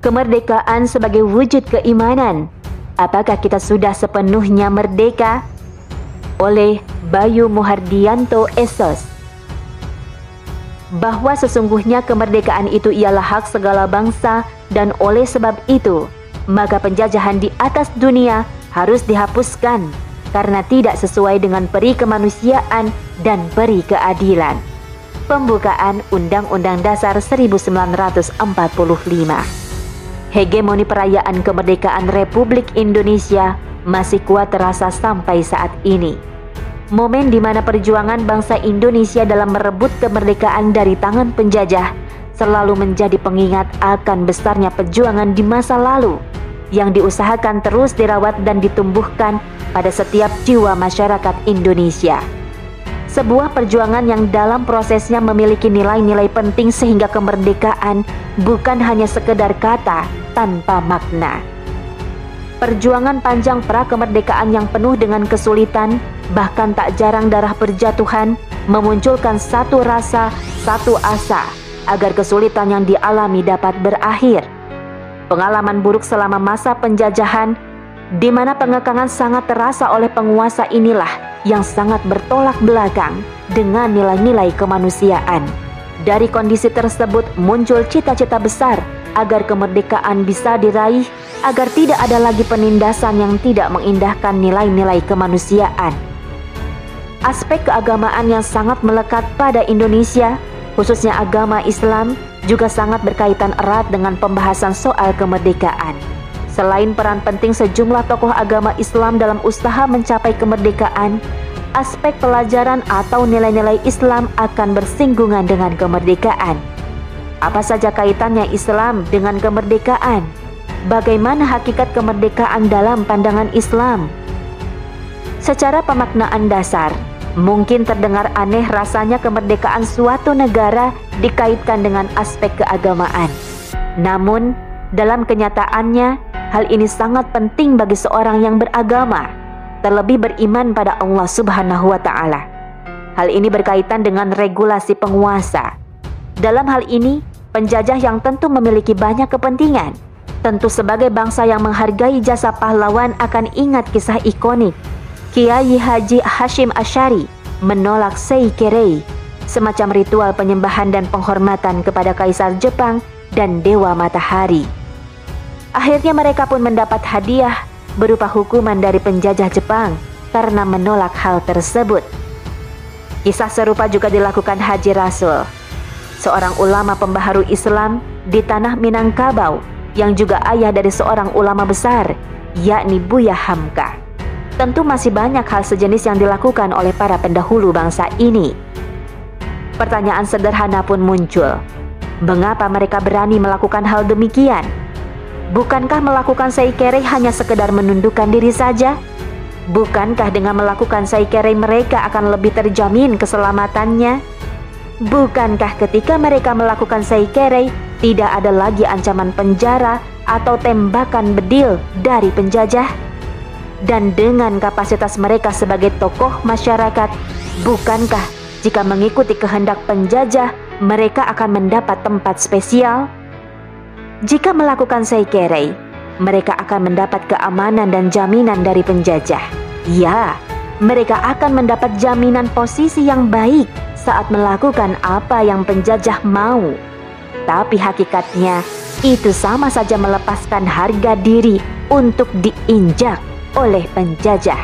kemerdekaan sebagai wujud keimanan. Apakah kita sudah sepenuhnya merdeka? Oleh Bayu Muhardianto Esos bahwa sesungguhnya kemerdekaan itu ialah hak segala bangsa dan oleh sebab itu maka penjajahan di atas dunia harus dihapuskan karena tidak sesuai dengan peri kemanusiaan dan peri keadilan. Pembukaan Undang-Undang Dasar 1945 Hegemoni perayaan kemerdekaan Republik Indonesia masih kuat terasa sampai saat ini. Momen di mana perjuangan bangsa Indonesia dalam merebut kemerdekaan dari tangan penjajah selalu menjadi pengingat akan besarnya perjuangan di masa lalu yang diusahakan terus dirawat dan ditumbuhkan pada setiap jiwa masyarakat Indonesia. Sebuah perjuangan yang dalam prosesnya memiliki nilai-nilai penting sehingga kemerdekaan bukan hanya sekedar kata tanpa makna. Perjuangan panjang pra kemerdekaan yang penuh dengan kesulitan, bahkan tak jarang darah berjatuhan, memunculkan satu rasa, satu asa, agar kesulitan yang dialami dapat berakhir. Pengalaman buruk selama masa penjajahan, di mana pengekangan sangat terasa oleh penguasa inilah yang sangat bertolak belakang dengan nilai-nilai kemanusiaan. Dari kondisi tersebut muncul cita-cita besar agar kemerdekaan bisa diraih, agar tidak ada lagi penindasan yang tidak mengindahkan nilai-nilai kemanusiaan. Aspek keagamaan yang sangat melekat pada Indonesia, khususnya agama Islam, juga sangat berkaitan erat dengan pembahasan soal kemerdekaan. Selain peran penting sejumlah tokoh agama Islam dalam usaha mencapai kemerdekaan, aspek pelajaran atau nilai-nilai Islam akan bersinggungan dengan kemerdekaan. Apa saja kaitannya Islam dengan kemerdekaan? Bagaimana hakikat kemerdekaan dalam pandangan Islam? Secara pemaknaan dasar, mungkin terdengar aneh rasanya kemerdekaan suatu negara dikaitkan dengan aspek keagamaan. Namun, dalam kenyataannya, Hal ini sangat penting bagi seorang yang beragama, terlebih beriman pada Allah Subhanahu wa taala. Hal ini berkaitan dengan regulasi penguasa. Dalam hal ini, penjajah yang tentu memiliki banyak kepentingan, tentu sebagai bangsa yang menghargai jasa pahlawan akan ingat kisah ikonik Kiai Haji Hashim Ashari menolak Seikerei, semacam ritual penyembahan dan penghormatan kepada kaisar Jepang dan dewa matahari. Akhirnya mereka pun mendapat hadiah berupa hukuman dari penjajah Jepang karena menolak hal tersebut. Kisah serupa juga dilakukan Haji Rasul, seorang ulama pembaharu Islam di tanah Minangkabau yang juga ayah dari seorang ulama besar, yakni Buya Hamka. Tentu masih banyak hal sejenis yang dilakukan oleh para pendahulu bangsa ini. Pertanyaan sederhana pun muncul. Mengapa mereka berani melakukan hal demikian? Bukankah melakukan saikere hanya sekedar menundukkan diri saja? Bukankah dengan melakukan saikere mereka akan lebih terjamin keselamatannya? Bukankah ketika mereka melakukan saikere tidak ada lagi ancaman penjara atau tembakan bedil dari penjajah? Dan dengan kapasitas mereka sebagai tokoh masyarakat, bukankah jika mengikuti kehendak penjajah mereka akan mendapat tempat spesial? Jika melakukan seikerei, mereka akan mendapat keamanan dan jaminan dari penjajah. Ya, mereka akan mendapat jaminan posisi yang baik saat melakukan apa yang penjajah mau. Tapi hakikatnya, itu sama saja melepaskan harga diri untuk diinjak oleh penjajah.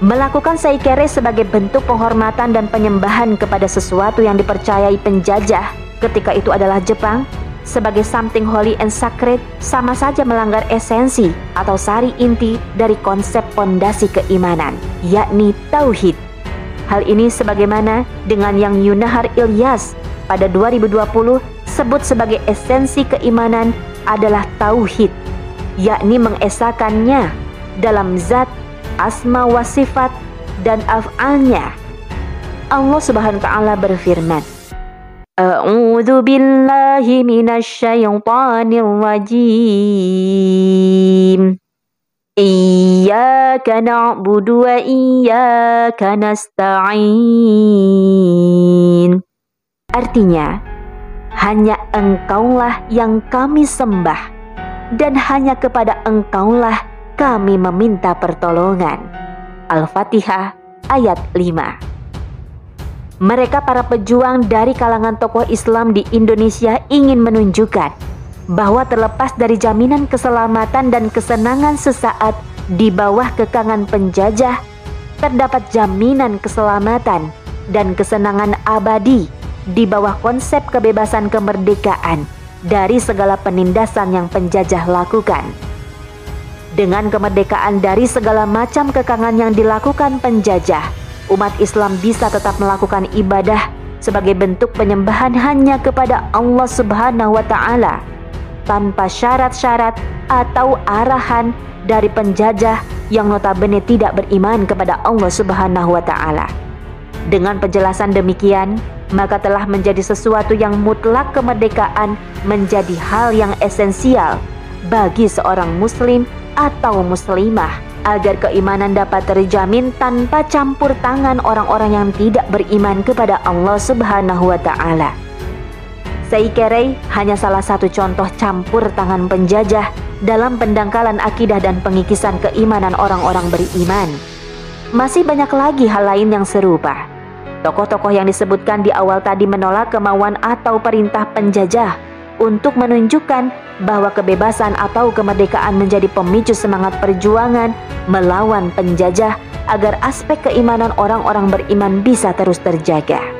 Melakukan saikere sebagai bentuk penghormatan dan penyembahan kepada sesuatu yang dipercayai penjajah ketika itu adalah Jepang sebagai something holy and sacred sama saja melanggar esensi atau sari inti dari konsep pondasi keimanan, yakni tauhid. Hal ini sebagaimana dengan yang Yunahar Ilyas pada 2020 sebut sebagai esensi keimanan adalah tauhid, yakni mengesakannya dalam zat, asma wa sifat, dan af'alnya. Allah Subhanahu wa taala berfirman, A'udzu billahi minasy syaithanir rajim. Iyyaka na'budu wa iyyaka nasta'in. Artinya, hanya Engkaulah yang kami sembah dan hanya kepada Engkaulah kami meminta pertolongan. Al-Fatihah ayat 5. Mereka para pejuang dari kalangan tokoh Islam di Indonesia ingin menunjukkan bahwa terlepas dari jaminan keselamatan dan kesenangan sesaat di bawah kekangan penjajah, terdapat jaminan keselamatan dan kesenangan abadi di bawah konsep kebebasan kemerdekaan dari segala penindasan yang penjajah lakukan. Dengan kemerdekaan dari segala macam kekangan yang dilakukan penjajah, umat Islam bisa tetap melakukan ibadah sebagai bentuk penyembahan hanya kepada Allah Subhanahu wa taala tanpa syarat-syarat atau arahan dari penjajah yang notabene tidak beriman kepada Allah Subhanahu wa taala. Dengan penjelasan demikian, maka telah menjadi sesuatu yang mutlak kemerdekaan menjadi hal yang esensial bagi seorang muslim atau muslimah agar keimanan dapat terjamin tanpa campur tangan orang-orang yang tidak beriman kepada Allah Subhanahu wa taala. Seikerei hanya salah satu contoh campur tangan penjajah dalam pendangkalan akidah dan pengikisan keimanan orang-orang beriman. Masih banyak lagi hal lain yang serupa. Tokoh-tokoh yang disebutkan di awal tadi menolak kemauan atau perintah penjajah untuk menunjukkan bahwa kebebasan atau kemerdekaan menjadi pemicu semangat perjuangan melawan penjajah agar aspek keimanan orang-orang beriman bisa terus terjaga.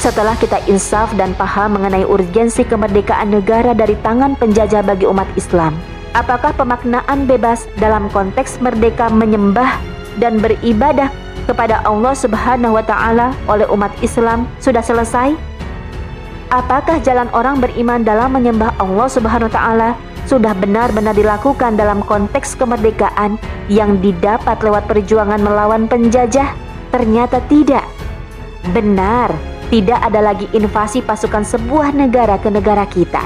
Setelah kita insaf dan paham mengenai urgensi kemerdekaan negara dari tangan penjajah bagi umat Islam, apakah pemaknaan bebas dalam konteks merdeka menyembah dan beribadah kepada Allah Subhanahu wa taala oleh umat Islam sudah selesai? Apakah jalan orang beriman dalam menyembah Allah Subhanahu wa taala sudah benar-benar dilakukan dalam konteks kemerdekaan yang didapat lewat perjuangan melawan penjajah? Ternyata tidak. Benar, tidak ada lagi invasi pasukan sebuah negara ke negara kita.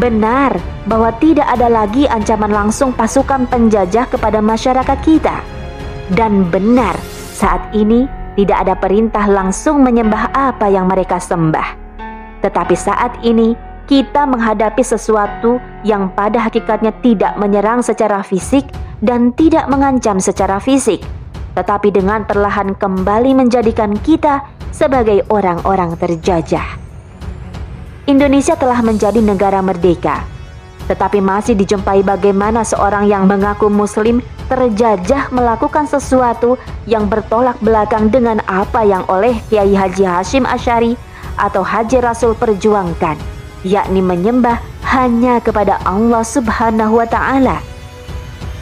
Benar bahwa tidak ada lagi ancaman langsung pasukan penjajah kepada masyarakat kita. Dan benar saat ini tidak ada perintah langsung menyembah apa yang mereka sembah. Tetapi saat ini kita menghadapi sesuatu yang pada hakikatnya tidak menyerang secara fisik dan tidak mengancam secara fisik, tetapi dengan perlahan kembali menjadikan kita sebagai orang-orang terjajah. Indonesia telah menjadi negara merdeka, tetapi masih dijumpai bagaimana seorang yang mengaku Muslim terjajah melakukan sesuatu yang bertolak belakang dengan apa yang oleh Kiai Haji Hashim Asyari atau Haji Rasul perjuangkan, yakni menyembah hanya kepada Allah Subhanahu wa Ta'ala.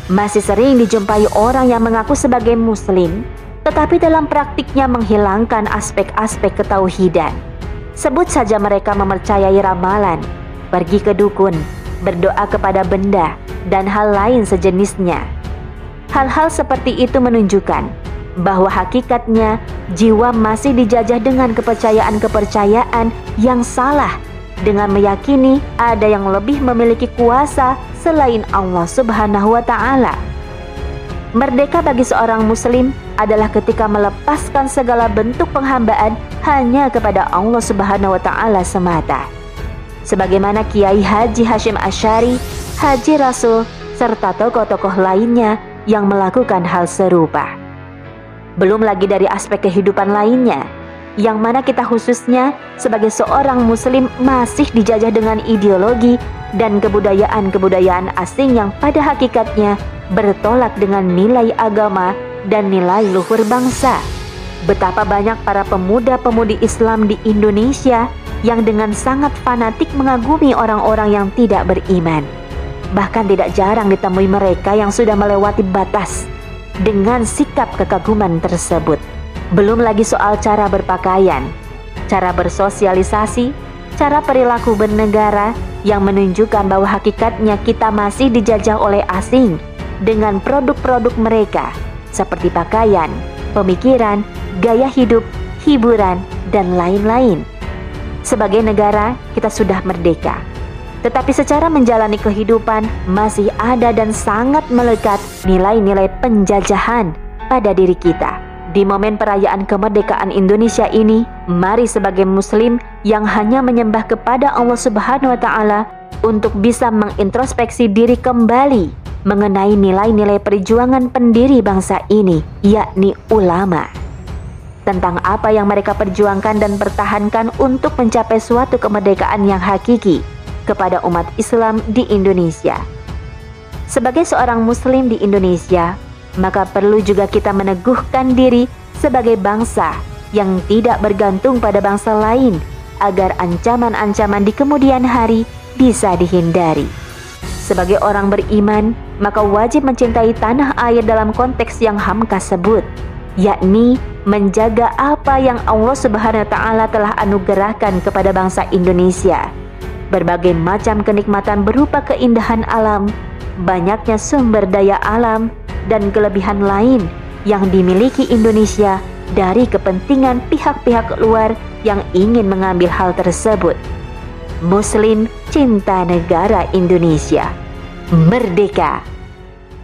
Masih sering dijumpai orang yang mengaku sebagai Muslim, tetapi dalam praktiknya menghilangkan aspek-aspek ketauhidan. Sebut saja mereka mempercayai ramalan, pergi ke dukun, berdoa kepada benda, dan hal lain sejenisnya Hal-hal seperti itu menunjukkan bahwa hakikatnya jiwa masih dijajah dengan kepercayaan-kepercayaan yang salah dengan meyakini ada yang lebih memiliki kuasa selain Allah Subhanahu wa taala. Merdeka bagi seorang muslim adalah ketika melepaskan segala bentuk penghambaan hanya kepada Allah Subhanahu wa taala semata. Sebagaimana Kiai Haji Hashim Asyari, Haji Rasul, serta tokoh-tokoh lainnya yang melakukan hal serupa. Belum lagi dari aspek kehidupan lainnya, yang mana kita khususnya sebagai seorang muslim masih dijajah dengan ideologi dan kebudayaan-kebudayaan asing yang pada hakikatnya bertolak dengan nilai agama dan nilai luhur bangsa. Betapa banyak para pemuda-pemudi Islam di Indonesia yang dengan sangat fanatik mengagumi orang-orang yang tidak beriman. Bahkan tidak jarang ditemui mereka yang sudah melewati batas dengan sikap kekaguman tersebut. Belum lagi soal cara berpakaian, cara bersosialisasi, cara perilaku bernegara yang menunjukkan bahwa hakikatnya kita masih dijajah oleh asing dengan produk-produk mereka seperti pakaian, pemikiran, gaya hidup, hiburan, dan lain-lain. Sebagai negara, kita sudah merdeka tetapi secara menjalani kehidupan masih ada dan sangat melekat nilai-nilai penjajahan pada diri kita Di momen perayaan kemerdekaan Indonesia ini, mari sebagai muslim yang hanya menyembah kepada Allah Subhanahu wa taala untuk bisa mengintrospeksi diri kembali mengenai nilai-nilai perjuangan pendiri bangsa ini, yakni ulama. Tentang apa yang mereka perjuangkan dan pertahankan untuk mencapai suatu kemerdekaan yang hakiki kepada umat Islam di Indonesia. Sebagai seorang muslim di Indonesia, maka perlu juga kita meneguhkan diri sebagai bangsa yang tidak bergantung pada bangsa lain agar ancaman-ancaman di kemudian hari bisa dihindari. Sebagai orang beriman, maka wajib mencintai tanah air dalam konteks yang Hamka sebut, yakni menjaga apa yang Allah Subhanahu wa taala telah anugerahkan kepada bangsa Indonesia. Berbagai macam kenikmatan berupa keindahan alam, banyaknya sumber daya alam, dan kelebihan lain yang dimiliki Indonesia dari kepentingan pihak-pihak luar yang ingin mengambil hal tersebut. Muslim cinta negara Indonesia. Merdeka!